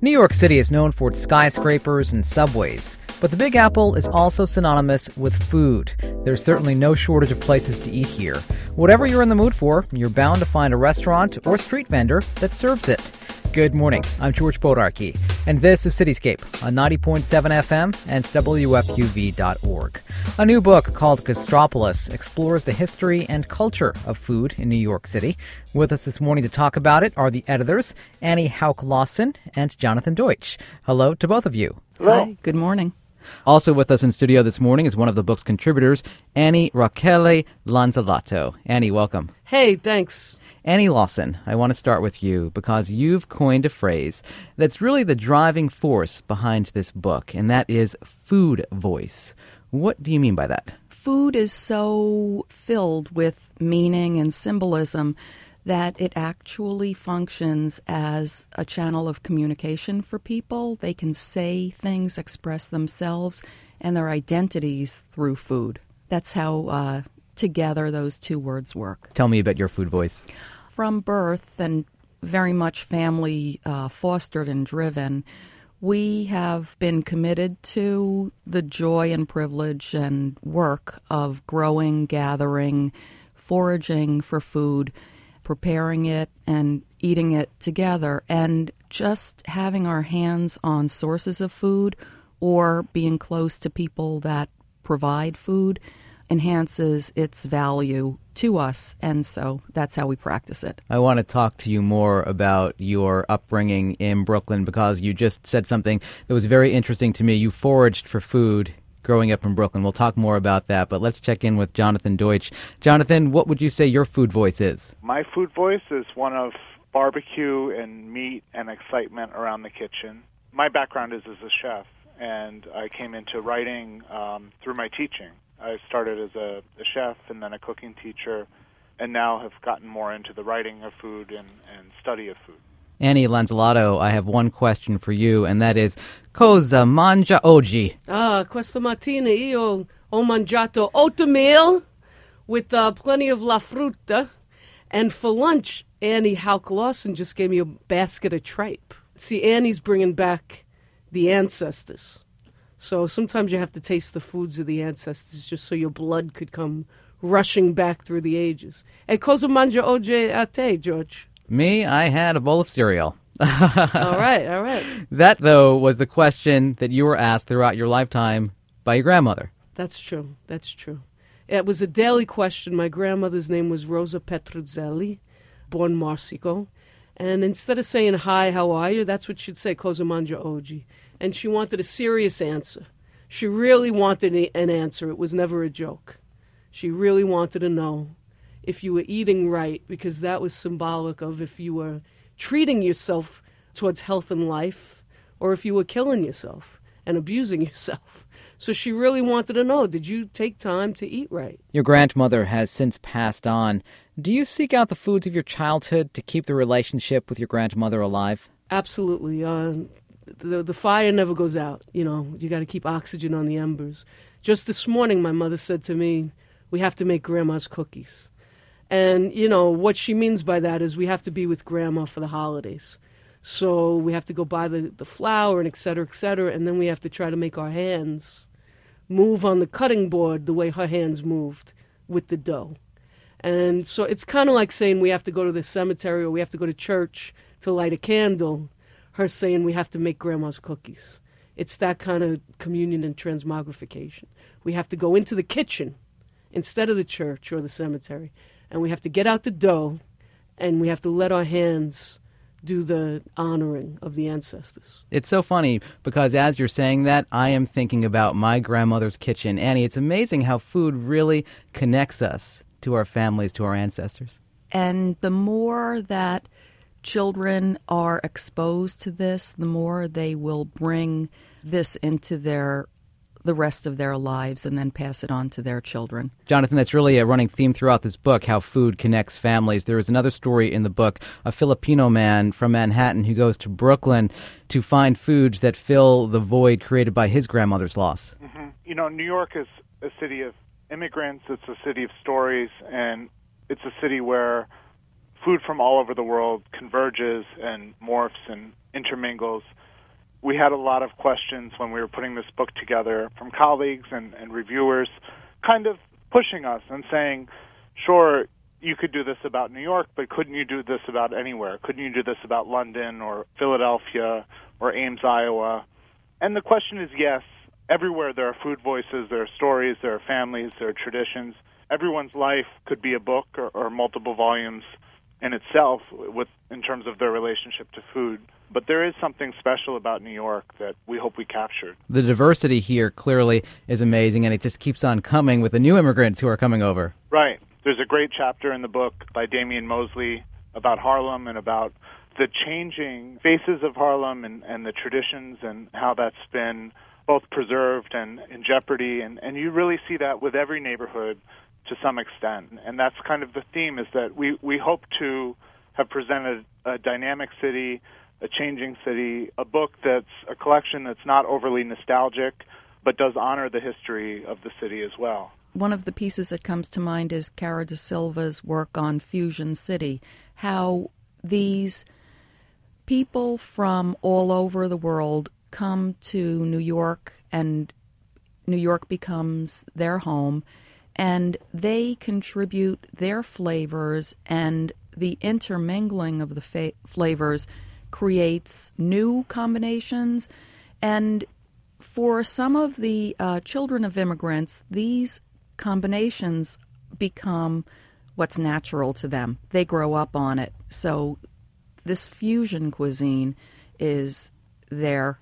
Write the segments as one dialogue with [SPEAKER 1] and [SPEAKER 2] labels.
[SPEAKER 1] New York City is known for its skyscrapers and subways, but the Big Apple is also synonymous with food. There's certainly no shortage of places to eat here. Whatever you're in the mood for, you're bound to find a restaurant or street vendor that serves it. Good morning. I'm George Bodarky, and this is Cityscape on 90.7 FM and WFUV.org. A new book called Gastropolis explores the history and culture of food in New York City. With us this morning to talk about it are the editors, Annie Hauck Lawson and Jonathan Deutsch. Hello to both of you.
[SPEAKER 2] Hello.
[SPEAKER 3] Hi, good morning.
[SPEAKER 1] Also with us in studio this morning is one of the book's contributors, Annie Rachele Lanzillotto. Annie, welcome.
[SPEAKER 2] Hey, thanks.
[SPEAKER 1] Annie Lawson, I want to start with you because you've coined a phrase that's really the driving force behind this book, and that is food voice. What do you mean by that?
[SPEAKER 3] Food is so filled with meaning and symbolism that it actually functions as a channel of communication for people. They can say things, express themselves and their identities through food. That's how uh, together those two words work.
[SPEAKER 1] Tell me about your food voice.
[SPEAKER 3] From birth and very much family uh, fostered and driven, we have been committed to the joy and privilege and work of growing, gathering, foraging for food, preparing it, and eating it together, and just having our hands on sources of food or being close to people that provide food enhances its value to us, and so that's how we practice it.
[SPEAKER 1] I want to talk to you more about your upbringing in Brooklyn because you just said something that was very interesting to me. You foraged for food growing up in Brooklyn. We'll talk more about that, but let's check in with Jonathan Deutsch. Jonathan, what would you say your food voice is?
[SPEAKER 4] My food voice is one of barbecue and meat and excitement around the kitchen. My background is as a chef, and I came into writing um, through my teaching. I started as a, a chef and then a cooking teacher, and now have gotten more into the writing of food and, and study of food.
[SPEAKER 1] Annie Lanzillotto, I have one question for you, and that is, cosa mangia oggi?
[SPEAKER 2] Ah, questa mattina io ho mangiato oatmeal with uh, plenty of la frutta, and for lunch, Annie Hauck Lawson just gave me a basket of tripe. See, Annie's bringing back the ancestors. So sometimes you have to taste the foods of the ancestors just so your blood could come rushing back through the ages. E cosa mangia oggi a te, George?
[SPEAKER 1] Me, I had a bowl of cereal.
[SPEAKER 2] all right, all right.
[SPEAKER 1] That, though, was the question that you were asked throughout your lifetime by your grandmother.
[SPEAKER 2] That's true. That's true. It was a daily question. My grandmother's name was Rosa Petruzzelli, born Marsico. And instead of saying, Hi, how are you? That's what she'd say, Cosa mangia oggi and she wanted a serious answer. She really wanted an answer. It was never a joke. She really wanted to know if you were eating right, because that was symbolic of if you were treating yourself towards health and life, or if you were killing yourself and abusing yourself. So she really wanted to know did you take time to eat right?
[SPEAKER 1] Your grandmother has since passed on. Do you seek out the foods of your childhood to keep the relationship with your grandmother alive?
[SPEAKER 2] Absolutely. Uh, the the fire never goes out. You know, you got to keep oxygen on the embers. Just this morning, my mother said to me, "We have to make grandma's cookies," and you know what she means by that is we have to be with grandma for the holidays. So we have to go buy the, the flour and et cetera, et cetera, and then we have to try to make our hands move on the cutting board the way her hands moved with the dough. And so it's kind of like saying we have to go to the cemetery or we have to go to church to light a candle her saying we have to make grandma's cookies. It's that kind of communion and transmogrification. We have to go into the kitchen instead of the church or the cemetery, and we have to get out the dough, and we have to let our hands do the honoring of the ancestors.
[SPEAKER 1] It's so funny because as you're saying that, I am thinking about my grandmother's kitchen. Annie, it's amazing how food really connects us to our families, to our ancestors.
[SPEAKER 3] And the more that children are exposed to this, the more they will bring this into their the rest of their lives and then pass it on to their children.
[SPEAKER 1] Jonathan, that's really a running theme throughout this book how food connects families. There is another story in the book, a Filipino man from Manhattan who goes to Brooklyn to find foods that fill the void created by his grandmother's loss.
[SPEAKER 4] Mm-hmm. You know, New York is a city of immigrants, it's a city of stories, and it's a city where food from all over the world converges and morphs and intermingles. We had a lot of questions when we were putting this book together from colleagues and, and reviewers, kind of pushing us and saying, sure, you could do this about New York, but couldn't you do this about anywhere? Couldn't you do this about London or Philadelphia or Ames, Iowa? And the question is yes. Everywhere there are food voices, there are stories, there are families, there are traditions. Everyone's life could be a book or, or multiple volumes in itself with in terms of their relationship to food. But there is something special about New York that we hope we captured.
[SPEAKER 1] The diversity here clearly is amazing, and it just keeps on coming with the new immigrants who are coming over.
[SPEAKER 4] Right. There's a great chapter in the book by Damian Mosley about Harlem and about the changing faces of Harlem and, and the traditions and how that's been both preserved and in jeopardy. And, and you really see that with every neighborhood to some extent. And that's kind of the theme is that we, we hope to have presented a dynamic city, a changing city, a book that's a collection that's not overly nostalgic, but does honor the history of the city as well.
[SPEAKER 3] One of the pieces that comes to mind is Cara De Silva's work on Fusion City, how these people from all over the world come to New York and New York becomes their home and they contribute their flavors and the intermingling of the fa- flavors creates new combinations. And for some of the uh, children of immigrants these combinations become what's natural to them. They grow up on it. So this fusion cuisine is their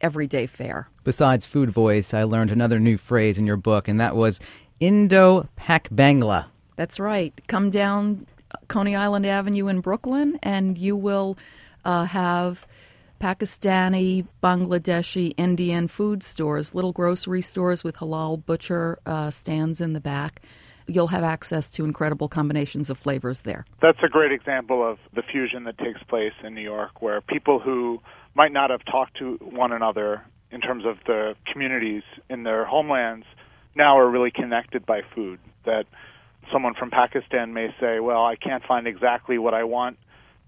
[SPEAKER 3] everyday fare.
[SPEAKER 1] Besides food voice, I learned another new phrase in your book, and that was Indo Pak Bangla.
[SPEAKER 3] That's right. Come down Coney Island Avenue in Brooklyn, and you will uh, have Pakistani, Bangladeshi, Indian food stores, little grocery stores with halal butcher uh, stands in the back. You'll have access to incredible combinations of flavors there.
[SPEAKER 4] That's a great example of the fusion that takes place in New York, where people who might not have talked to one another in terms of the communities in their homelands now are really connected by food. That someone from Pakistan may say, well, I can't find exactly what I want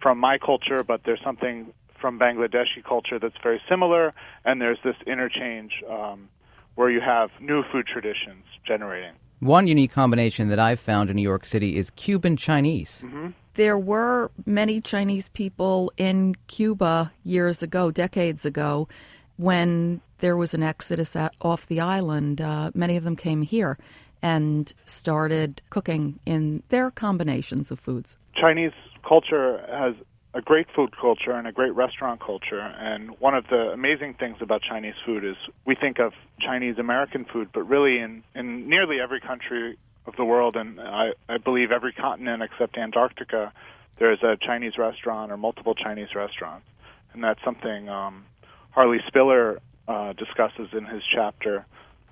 [SPEAKER 4] from my culture, but there's something from Bangladeshi culture that's very similar, and there's this interchange um, where you have new food traditions generating.
[SPEAKER 1] One unique combination that I've found in New York City is Cuban Chinese.
[SPEAKER 4] Mm-hmm.
[SPEAKER 3] There were many Chinese people in Cuba years ago, decades ago, when there was an exodus at, off the island. Uh, many of them came here and started cooking in their combinations of foods.
[SPEAKER 4] Chinese culture has a great food culture and a great restaurant culture. And one of the amazing things about Chinese food is we think of Chinese American food, but really in, in nearly every country of the world, and I, I believe every continent except Antarctica, there's a Chinese restaurant or multiple Chinese restaurants. And that's something um, Harley Spiller uh, discusses in his chapter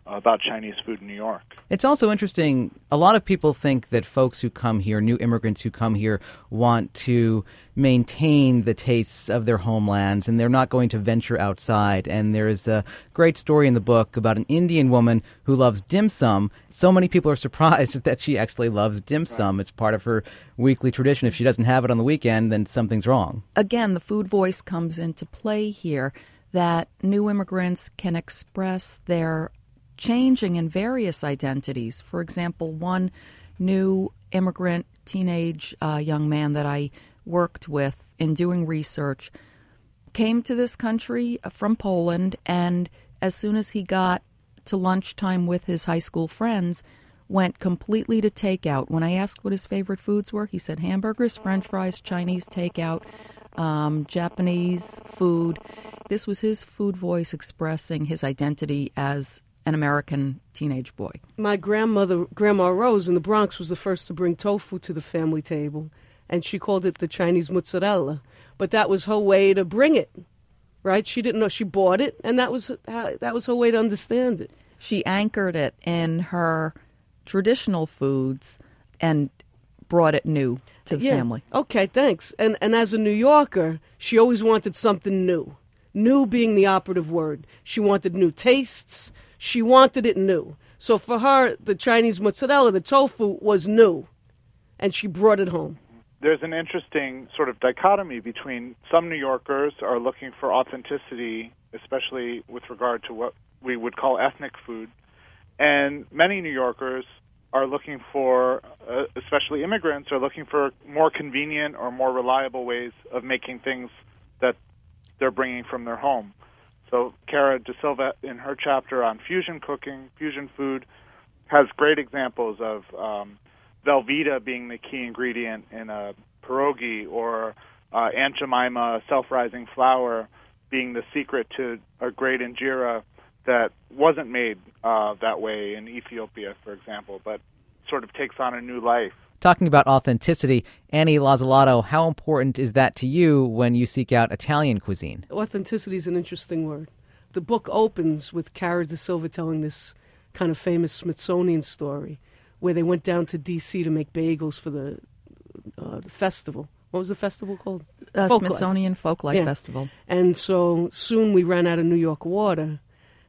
[SPEAKER 4] about Chinese food in New York.
[SPEAKER 1] It's also interesting. A lot of people think that folks who come here, new immigrants who come here, want to maintain the tastes of their homelands and they're not going to venture outside. And there's a great story in the book about an Indian woman who loves dim sum. So many people are surprised that she actually loves dim sum. Right. It's part of her weekly tradition. If she doesn't have it on the weekend, then something's wrong.
[SPEAKER 3] Again, the food voice comes into play here that new immigrants can express their changing in various identities. For example, one new immigrant teenage uh, young man that I worked with in doing research came to this country from Poland, and as soon as he got to lunchtime with his high school friends, went completely to takeout. When I asked what his favorite foods were, he said hamburgers, french fries, Chinese takeout, um, Japanese food. This was his food voice expressing his identity as an American teenage boy.
[SPEAKER 2] My grandmother, Grandma Rose in the Bronx, was the first to bring tofu to the family table, and she called it the Chinese mozzarella. But that was her way to bring it, right? She didn't know she bought it, and that was how, that was her way to understand it.
[SPEAKER 3] She anchored it in her traditional foods and brought it new to the
[SPEAKER 2] yeah.
[SPEAKER 3] family.
[SPEAKER 2] Okay, thanks. And and as a New Yorker, she always wanted something new. New being the operative word. She wanted new tastes. She wanted it new. So for her, the Chinese mozzarella, the tofu, was new, and she brought it home.
[SPEAKER 4] there's an interesting sort of dichotomy between some New Yorkers are looking for authenticity, especially with regard to what we would call ethnic food, and many New Yorkers are looking for, uh, especially immigrants, are looking for more convenient or more reliable ways of making things that they're bringing from their home. So Cara De Silva, in her chapter on fusion cooking, fusion food, has great examples of um, Velveeta being the key ingredient in a pierogi, or uh, Aunt Jemima self-rising flour being the secret to a great injera that wasn't made uh, that way in Ethiopia, for example, but sort of takes on a new life.
[SPEAKER 1] Talking about authenticity, Annie Lanzillotto, how important is that to you when you seek out Italian cuisine?
[SPEAKER 2] Authenticity is an interesting word. The book opens with Cara De Silva telling this kind of famous Smithsonian story where they went down to D.C. to make bagels for the, uh, the festival. What was the festival called?
[SPEAKER 3] Uh,
[SPEAKER 2] Folklife.
[SPEAKER 3] Smithsonian Folklife
[SPEAKER 2] Yeah.
[SPEAKER 3] Festival.
[SPEAKER 2] And so soon we ran out of New York water,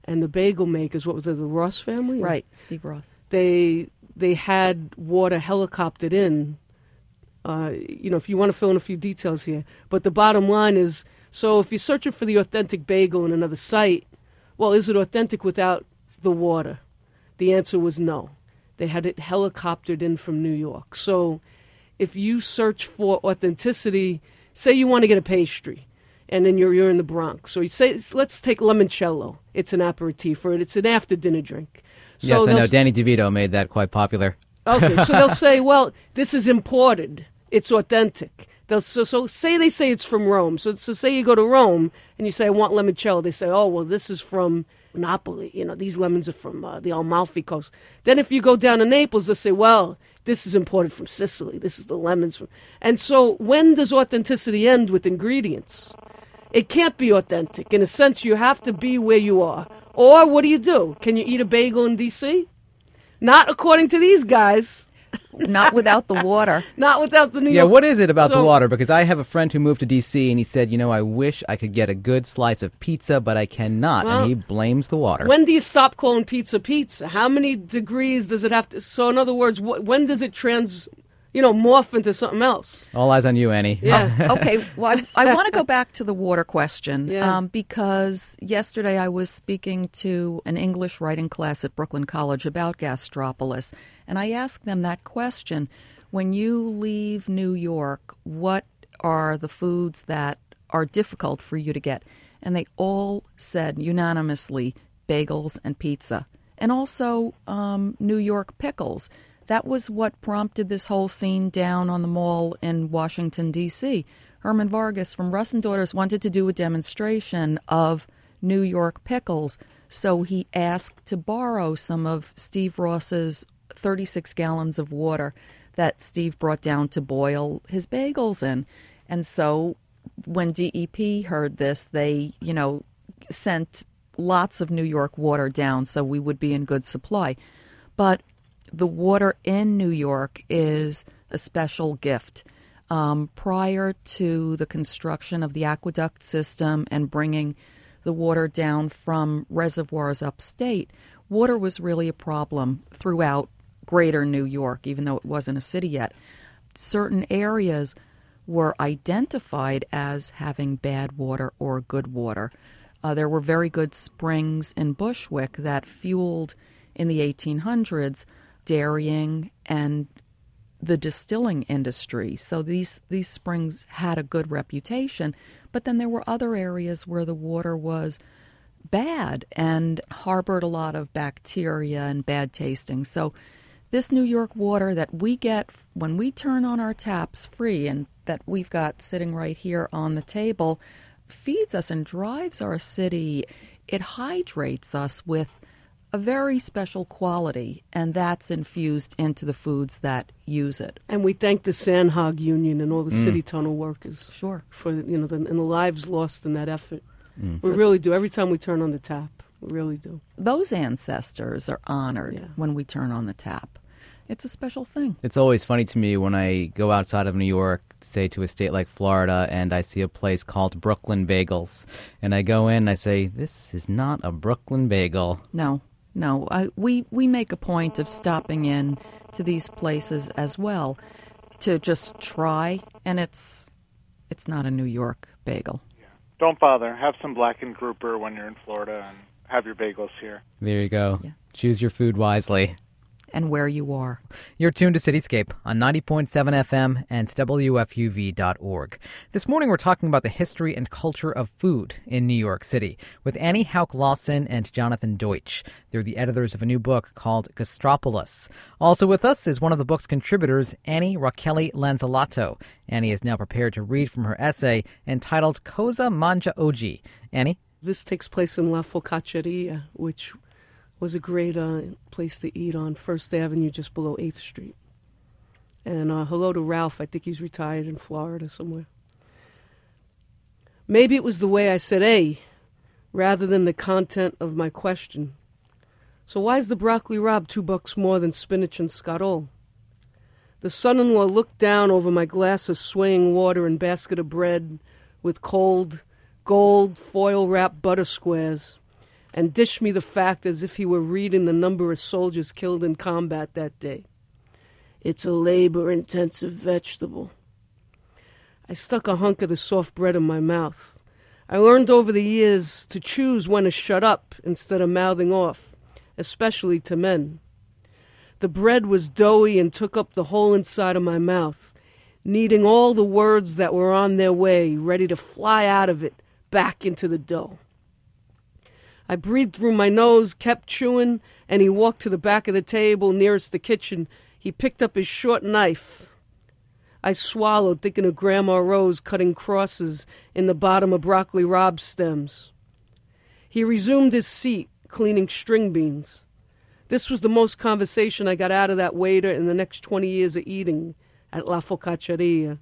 [SPEAKER 2] and the bagel makers, what was it, the Ross family?
[SPEAKER 3] Right, Steve Ross.
[SPEAKER 2] They they had water helicoptered in. Uh, you know, if you want to fill in a few details here, but the bottom line is, so if you're searching for the authentic bagel in another site, well, is it authentic without the water? The answer was no. They had it helicoptered in from New York. So if you search for authenticity, say you want to get a pastry, and then you're you're in the Bronx, so you say let's take limoncello. It's an aperitif, or it's an after dinner drink. So
[SPEAKER 1] yes, I know. Danny DeVito made that quite popular.
[SPEAKER 2] Okay, so they'll say, well, this is imported. It's authentic. They'll so, so say they say it's from Rome. So so say you go to Rome and you say I want limoncello. They say, oh well, this is from Napoli. You know, these lemons are from uh, the Amalfi coast. Then if you go down to Naples, they'll say, well, this is imported from Sicily. This is the lemons from. And so when does authenticity end with ingredients? It can't be authentic. In a sense, you have to be where you are. Or what do you do? Can you eat a bagel in D.C.? Not according to these guys.
[SPEAKER 3] Not without the water.
[SPEAKER 2] Not without the New York.
[SPEAKER 1] Yeah,
[SPEAKER 2] York.
[SPEAKER 1] what is it about the water? Because I have a friend who moved to D.C. and he said, you know, I wish I could get a good slice of pizza, but I cannot.
[SPEAKER 2] Well,
[SPEAKER 1] and he blames the water.
[SPEAKER 2] When do you stop calling pizza pizza? How many degrees does it have to? So, in other words, wh- when does it trans, you know, morph into something else?
[SPEAKER 1] All eyes on you, Annie.
[SPEAKER 2] Yeah.
[SPEAKER 3] okay, well, I, I want to go back to the water question
[SPEAKER 2] Yeah.
[SPEAKER 3] um, because yesterday I was speaking to an English writing class at Brooklyn College about gastropolis, and I asked them that question. When you leave New York, what are the foods that are difficult for you to get? And they all said unanimously bagels and pizza, and also um, New York pickles. That was what prompted this whole scene down on the mall in Washington, D.C. Herman Vargas from Russ and Daughters wanted to do a demonstration of New York pickles, so he asked to borrow some of Steve Ross's 36 gallons of water that Steve brought down to boil his bagels in. And so when DEP heard this, they, you know, sent lots of New York water down so we would be in good supply. But the water in New York is a special gift. Um, prior to the construction of the aqueduct system and bringing the water down from reservoirs upstate, water was really a problem throughout greater New York, even though it wasn't a city yet. Certain areas were identified as having bad water or good water. Uh, there were very good springs in Bushwick that fueled in the 1800s dairying and the distilling industry. So these these springs had a good reputation, but then there were other areas where the water was bad and harbored a lot of bacteria and bad tasting. So this New York water that we get when we turn on our taps free and that we've got sitting right here on the table feeds us and drives our city. It hydrates us with a very special quality, and that's infused into the foods that use it.
[SPEAKER 2] And we thank the Sandhog Union and all the mm. city tunnel workers
[SPEAKER 3] Sure.
[SPEAKER 2] for you know the, and the lives lost in that effort. Mm. We really do. Every time we turn on the tap, we really do.
[SPEAKER 3] Those ancestors are honored
[SPEAKER 2] Yeah.
[SPEAKER 3] when we turn on the tap. It's a special thing.
[SPEAKER 1] It's always funny to me when I go outside of New York, say to a state like Florida, and I see a place called Brooklyn Bagels. And I go in and I say, This is not a Brooklyn bagel.
[SPEAKER 3] No, no. I, we, we make a point of stopping in to these places as well. to just try, and it's it's not a New York bagel. Yeah.
[SPEAKER 4] Don't bother. Have some blackened grouper when you're in Florida and have your bagels here.
[SPEAKER 1] There you go.
[SPEAKER 3] Yeah.
[SPEAKER 1] Choose your food wisely.
[SPEAKER 3] And where you are.
[SPEAKER 1] You're tuned to Cityscape on 90.7 FM and WFUV.org. This morning we're talking about the history and culture of food in New York City with Annie Hauck Lawson and Jonathan Deutsch. They're the editors of a new book called Gastropolis. Also with us is one of the book's contributors, Annie Rachele Lanzillotto. Annie is now prepared to read from her essay entitled Cosa Mangia Oggi. Annie?
[SPEAKER 2] This takes place in La Focacceria, which was a great uh, place to eat on First Avenue, just below 8th Street. And uh, hello to Ralph. I think he's retired in Florida somewhere. Maybe it was the way I said A rather than the content of my question. So why is the broccoli rabe two bucks more than spinach and scarole? The son-in-law looked down over my glass of swaying water and basket of bread with cold, gold foil-wrapped butter squares and dished me the fact as if he were reading the number of soldiers killed in combat that day. It's a labor intensive vegetable. I stuck a hunk of the soft bread in my mouth. I learned over the years to choose when to shut up instead of mouthing off, especially to men. The bread was doughy and took up the whole inside of my mouth, needing all the words that were on their way, ready to fly out of it back into the dough. I breathed through my nose, kept chewing, and he walked to the back of the table nearest the kitchen. He picked up his short knife. I swallowed, thinking of Grandma Rose cutting crosses in the bottom of broccoli rabe stems. He resumed his seat, cleaning string beans. This was the most conversation I got out of that waiter in the next 20 years of eating at La Focacceria.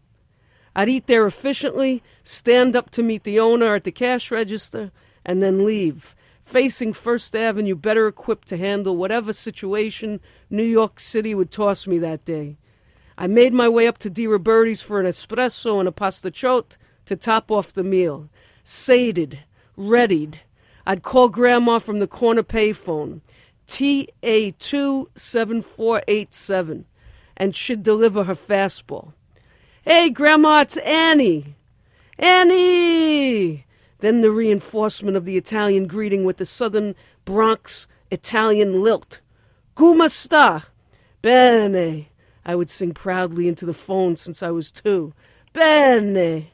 [SPEAKER 2] I'd eat there efficiently, stand up to meet the owner at the cash register, and then leave, facing First Avenue better equipped to handle whatever situation New York City would toss me that day. I made my way up to De Robertis for an espresso and a pastichote to top off the meal. Sated, readied. I'd call Grandma from the corner payphone, TA27487, and she'd deliver her fastball. Hey, Grandma, it's Annie. Annie! Then the reinforcement of the Italian greeting with the southern Bronx Italian lilt. Come sta? Bene. I would sing proudly into the phone since I was two. Bene.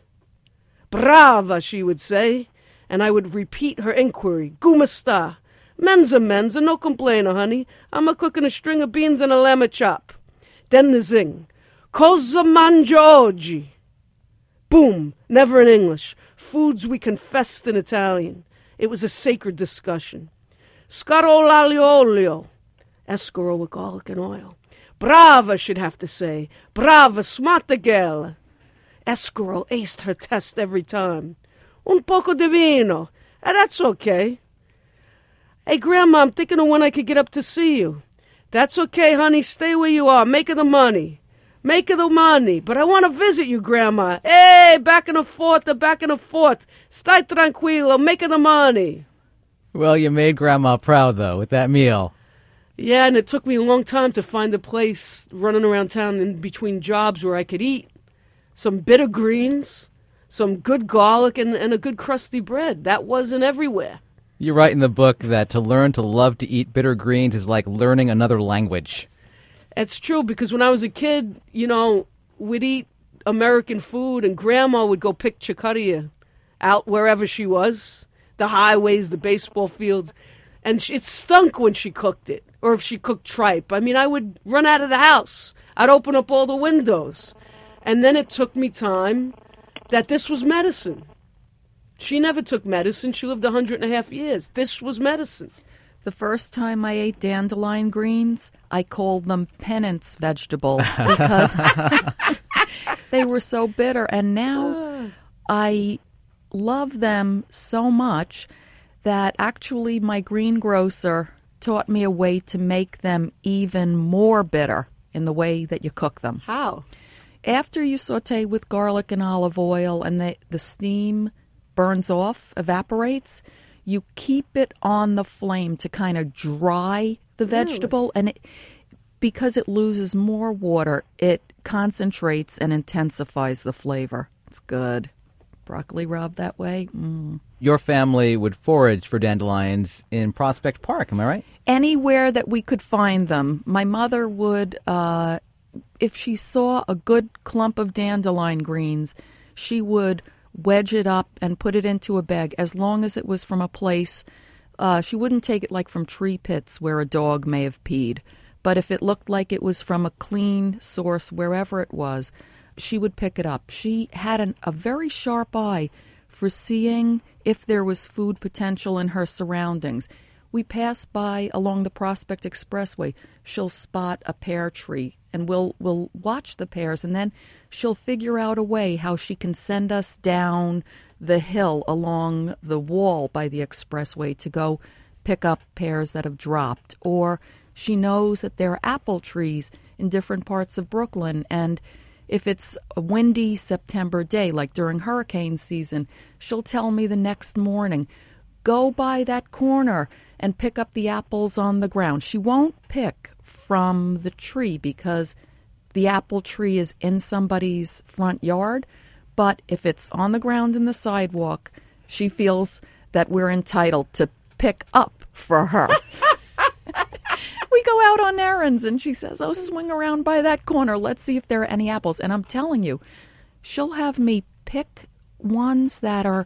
[SPEAKER 2] Brava, she would say, and I would repeat her inquiry. Come sta? Menza, menza, no complainer, honey. I'm a cooking a string of beans and a lamb chop. Then the zing. Cosa mangia oggi? Boom! Never in English. Foods we confessed in Italian. It was a sacred discussion. Scarole aglio olio. Escarole with garlic and oil. Brava, she'd have to say. Brava, smarta girl. Escarole aced her test every time. Un poco di vino. Eh, that's okay. Hey, Grandma, I'm thinking of when I could get up to see you. That's okay, honey. Stay where you are. Make of the money. Make of the money. But I want to visit you, Grandma. Hey, back in the fort, the back in the fort. Stai tranquilo. Make the money.
[SPEAKER 1] Well, you made Grandma proud, though, with that meal.
[SPEAKER 2] Yeah, and it took me a long time to find a place running around town in between jobs where I could eat some bitter greens, some good garlic, and, and a good crusty bread. That wasn't everywhere.
[SPEAKER 1] You write in the book that to learn to love to eat bitter greens is like learning another language.
[SPEAKER 2] It's true because when I was a kid, you know, we'd eat American food, and Grandma would go pick chicoria out wherever she was, the highways, the baseball fields, and she, it stunk when she cooked it, or if she cooked tripe. I mean, I would run out of the house. I'd open up all the windows, and then it took me time that this was medicine. She never took medicine. She lived a hundred and a half years. This was medicine.
[SPEAKER 3] The first time I ate dandelion greens, I called them penance vegetable because they were so bitter. And now I love them so much that actually my greengrocer taught me a way to make them even more bitter in the way that you cook them.
[SPEAKER 2] How?
[SPEAKER 3] After you saute with garlic and olive oil and the, the steam burns off, evaporates, you keep it on the flame to kind of dry the vegetable and it because it loses more water, it concentrates and intensifies the flavor. It's good. Broccoli rabe that way. Mm.
[SPEAKER 1] Your family would forage for dandelions in Prospect Park, am I right?
[SPEAKER 3] Anywhere that we could find them. My mother would, uh, if she saw a good clump of dandelion greens, she would wedge it up and put it into a bag as long as it was from a place. Uh, she wouldn't take it like from tree pits where a dog may have peed. But if it looked like it was from a clean source, wherever it was, she would pick it up. She had an, a very sharp eye for seeing if there was food potential in her surroundings. We pass by along the Prospect Expressway. She'll spot a pear tree and we'll we'll watch the pears and then she'll figure out a way how she can send us down the hill along the wall by the expressway to go pick up pears that have dropped or she knows that there are apple trees in different parts of Brooklyn and if it's a windy September day, like during hurricane season, she'll tell me the next morning, go by that corner and pick up the apples on the ground. She won't pick from the tree because the apple tree is in somebody's front yard. But if it's on the ground in the sidewalk, she feels that we're entitled to pick up for her. we go out on errands and she says, Oh, swing around by that corner. Let's see if there are any apples. And I'm telling you, she'll have me pick ones that are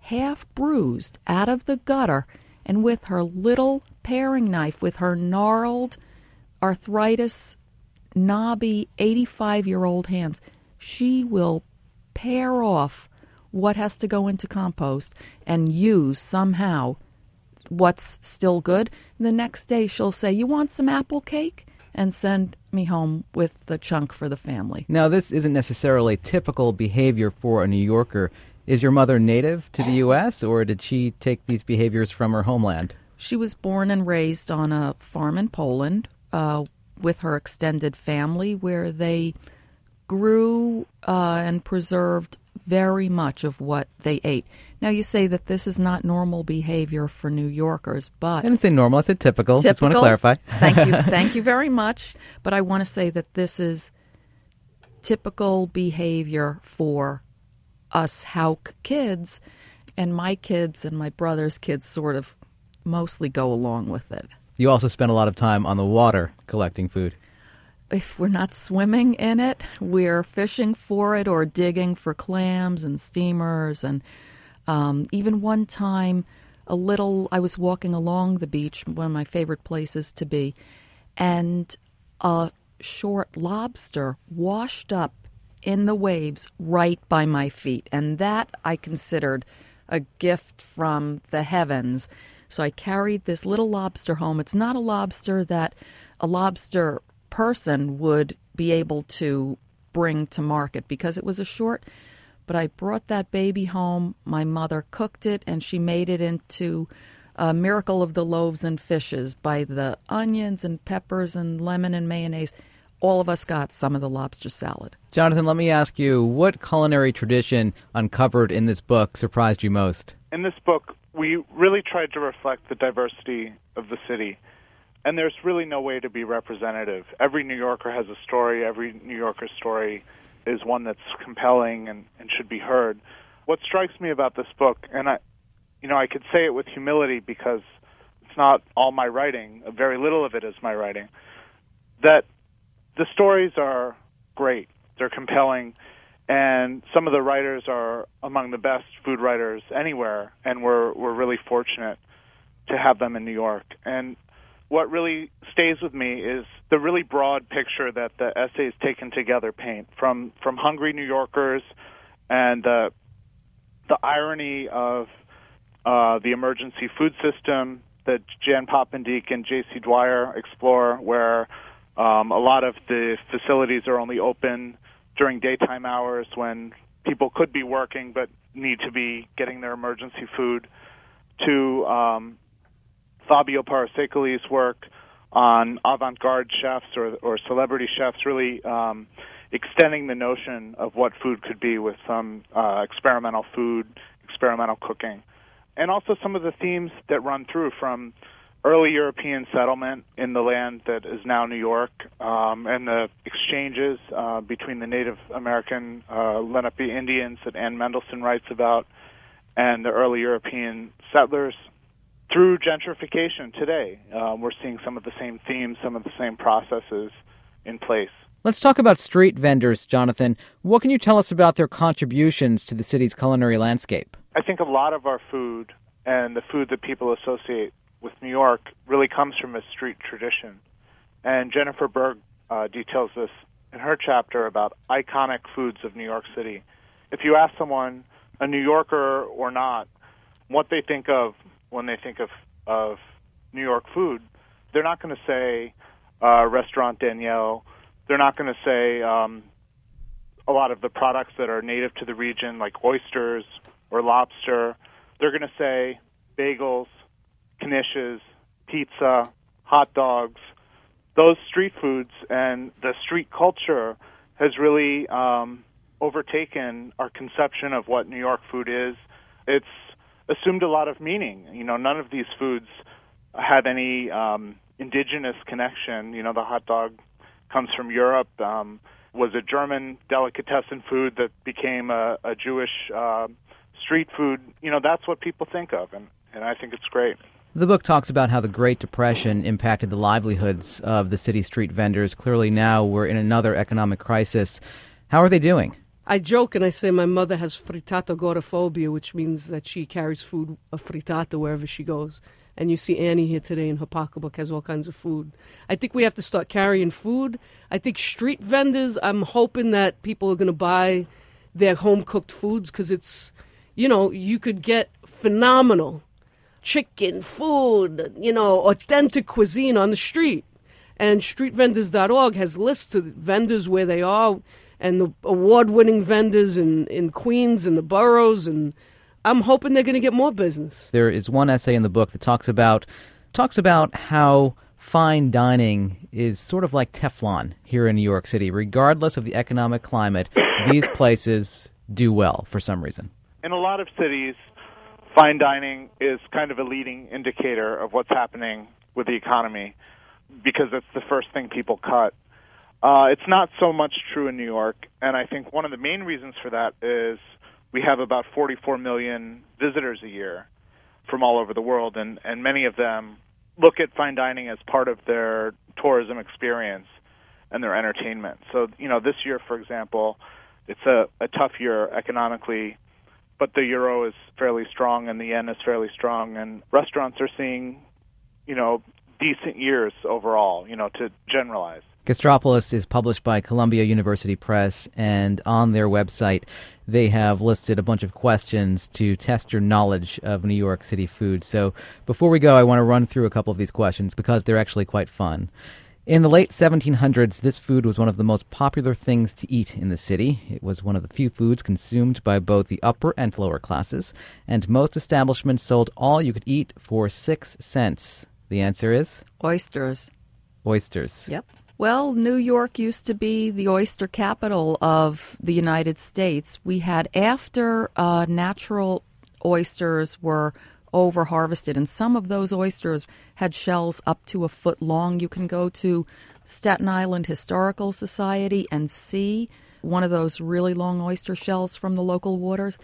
[SPEAKER 3] half bruised out of the gutter and with her little paring knife, with her gnarled, arthritis, knobby, 85 year old hands, she will pare off what has to go into compost and use somehow what's still good. The next day she'll say, You want some apple cake? and send me home with the chunk for the family.
[SPEAKER 1] Now, this isn't necessarily typical behavior for a New Yorker. Is your mother native to the U.S., or did she take these behaviors from her homeland?
[SPEAKER 3] She was born and raised on a farm in Poland uh, with her extended family, where they grew uh, and preserved very much of what they ate. Now, you say that this is not normal behavior for New Yorkers, but.
[SPEAKER 1] I didn't say normal, I said typical. typical. Just want to clarify.
[SPEAKER 3] thank you. Thank you very much. But I want to say that this is typical behavior for us Hauck kids, and my kids and my brother's kids sort of mostly go along with it.
[SPEAKER 1] You also spend a lot of time on the water collecting food.
[SPEAKER 3] If we're not swimming in it, we're fishing for it or digging for clams and steamers and um, even one time, a little, I was walking along the beach, one of my favorite places to be, and a short lobster washed up in the waves right by my feet. And that I considered a gift from the heavens. So I carried this little lobster home. It's not a lobster that a lobster person would be able to bring to market because it was a short but I brought that baby home. My mother cooked it, and she made it into a miracle of the loaves and fishes by the onions and peppers and lemon and mayonnaise. All of us got some of the lobster salad.
[SPEAKER 1] Jonathan, let me ask you what culinary tradition uncovered in this book surprised you most?
[SPEAKER 4] In this book, we really tried to reflect the diversity of the city. And there's really no way to be representative. Every New Yorker has a story, every New Yorker's story is one that's compelling and, and should be heard. What strikes me about this book, and I, you know, I could say it with humility because it's not all my writing. Very little of it is my writing. That the stories are great. They're compelling, and some of the writers are among the best food writers anywhere. And we're we're really fortunate to have them in New York. And what really stays with me is the really broad picture that the essays taken together paint from from hungry New Yorkers and uh, the irony of uh, the emergency food system that Jan Poppendieck and J.C. Dwyer explore, where um, a lot of the facilities are only open during daytime hours when people could be working but need to be getting their emergency food, to um, Fabio Parasecoli's work on avant-garde chefs or, or celebrity chefs, really um, extending the notion of what food could be with some uh, experimental food, experimental cooking, and also some of the themes that run through from early European settlement in the land that is now New York, um, and the exchanges uh, between the Native American uh, Lenape Indians that Ann Mendelson writes about, and the early European settlers. Through gentrification today, uh, we're seeing some of the same themes, some of the same processes in place.
[SPEAKER 1] Let's talk about street vendors, Jonathan. What can you tell us about their contributions to the city's culinary landscape?
[SPEAKER 4] I think a lot of our food and the food that people associate with New York really comes from a street tradition. And Jennifer Berg uh, details this in her chapter about iconic foods of New York City. If you ask someone, a New Yorker or not, what they think of when they think of, of New York food, they're not going to say uh, Restaurant Daniel. They're not going to say um, a lot of the products that are native to the region, like oysters or lobster. They're going to say bagels, knishes, pizza, hot dogs, those street foods and the street culture has really um, overtaken our conception of what New York food is. It's assumed a lot of meaning. You know, none of these foods have any um, indigenous connection. You know, the hot dog comes from Europe. Um, was a German delicatessen food that became a, a Jewish uh, street food. You know, that's what people think of, and, and I think it's great.
[SPEAKER 1] The book talks about how the Great Depression impacted the livelihoods of the city street vendors. Clearly, now we're in another economic crisis. How are they doing?
[SPEAKER 2] I joke and I say my mother has frittata agoraphobia, which means that she carries food, a frittata, wherever she goes. And you see Annie here today in her pocketbook has all kinds of food. I think we have to start carrying food. I think street vendors, I'm hoping that people are going to buy their home cooked foods because it's, you know, you could get phenomenal chicken, food, you know, authentic cuisine on the street. And streetvendors.org has lists of vendors where they are and the award winning vendors in, in Queens and the boroughs. And I'm hoping they're going to get more business.
[SPEAKER 1] There is one essay in the book that talks about talks about how fine dining is sort of like Teflon here in New York City. Regardless of the economic climate, these places do well for some reason.
[SPEAKER 4] In a lot of cities, fine dining is kind of a leading indicator of what's happening with the economy because it's the first thing people cut. Uh, it's not so much true in New York, and I think one of the main reasons for that is we have about 44 million visitors a year from all over the world, and, and many of them look at fine dining as part of their tourism experience and their entertainment. So, you know, this year, for example, it's a, a tough year economically but the euro is fairly strong and the yen is fairly strong, and restaurants are seeing, you know, decent years overall. You know, to generalize.
[SPEAKER 1] Gastropolis is published by Columbia University Press, and on their website, they have listed a bunch of questions to test your knowledge of New York City food. So, before we go, I want to run through a couple of these questions because they're actually quite fun. In the late 1700s, this food was one of the most popular things to eat in the city. It was one of the few foods consumed by both the upper and lower classes, and most establishments sold all you could eat for six cents. The answer is?
[SPEAKER 3] Oysters.
[SPEAKER 1] Oysters.
[SPEAKER 3] Yep. Well, New York used to be the oyster capital of the United States. We had, after uh, natural oysters were over harvested, and some of those oysters had shells up to a foot long. You can go to Staten Island Historical Society and see one of those really long oyster shells from the local waters.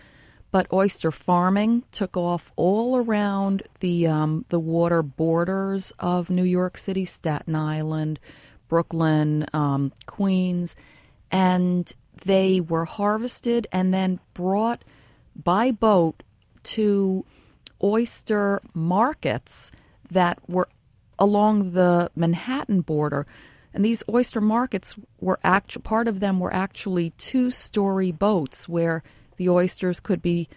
[SPEAKER 3] But oyster farming took off all around the um, the water borders of New York City, Staten Island, Brooklyn, um, Queens, and they were harvested and then brought by boat to oyster markets that were along the Manhattan border. And these oyster markets were actually part of them were actually two-story boats where the oysters could be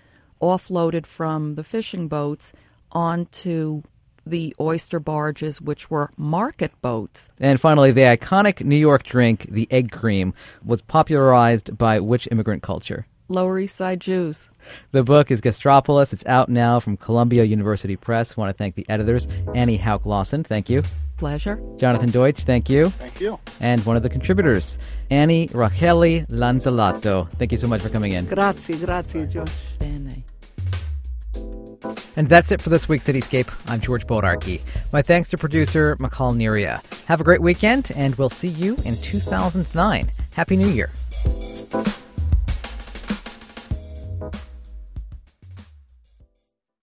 [SPEAKER 3] offloaded from the fishing boats onto the oyster barges, which were market boats.
[SPEAKER 1] And finally, the iconic New York drink, the egg cream, was popularized by which immigrant culture?
[SPEAKER 3] Lower East Side Jews.
[SPEAKER 1] The book is Gastropolis. It's out now from Columbia University Press. I want to thank the editors, Annie Hauck Lawson. Thank you.
[SPEAKER 3] Pleasure.
[SPEAKER 1] Jonathan Deutsch, thank you.
[SPEAKER 4] Thank you.
[SPEAKER 1] And one of the contributors, Annie Rachele Lanzillotto. Thank you so much for coming in.
[SPEAKER 2] Grazie, grazie, Josh.
[SPEAKER 3] Bene.
[SPEAKER 1] And that's it for this week's Cityscape. I'm George Bodarky. My thanks to producer Makal Neria. Have a great weekend, and we'll see you in 2009. Happy New Year.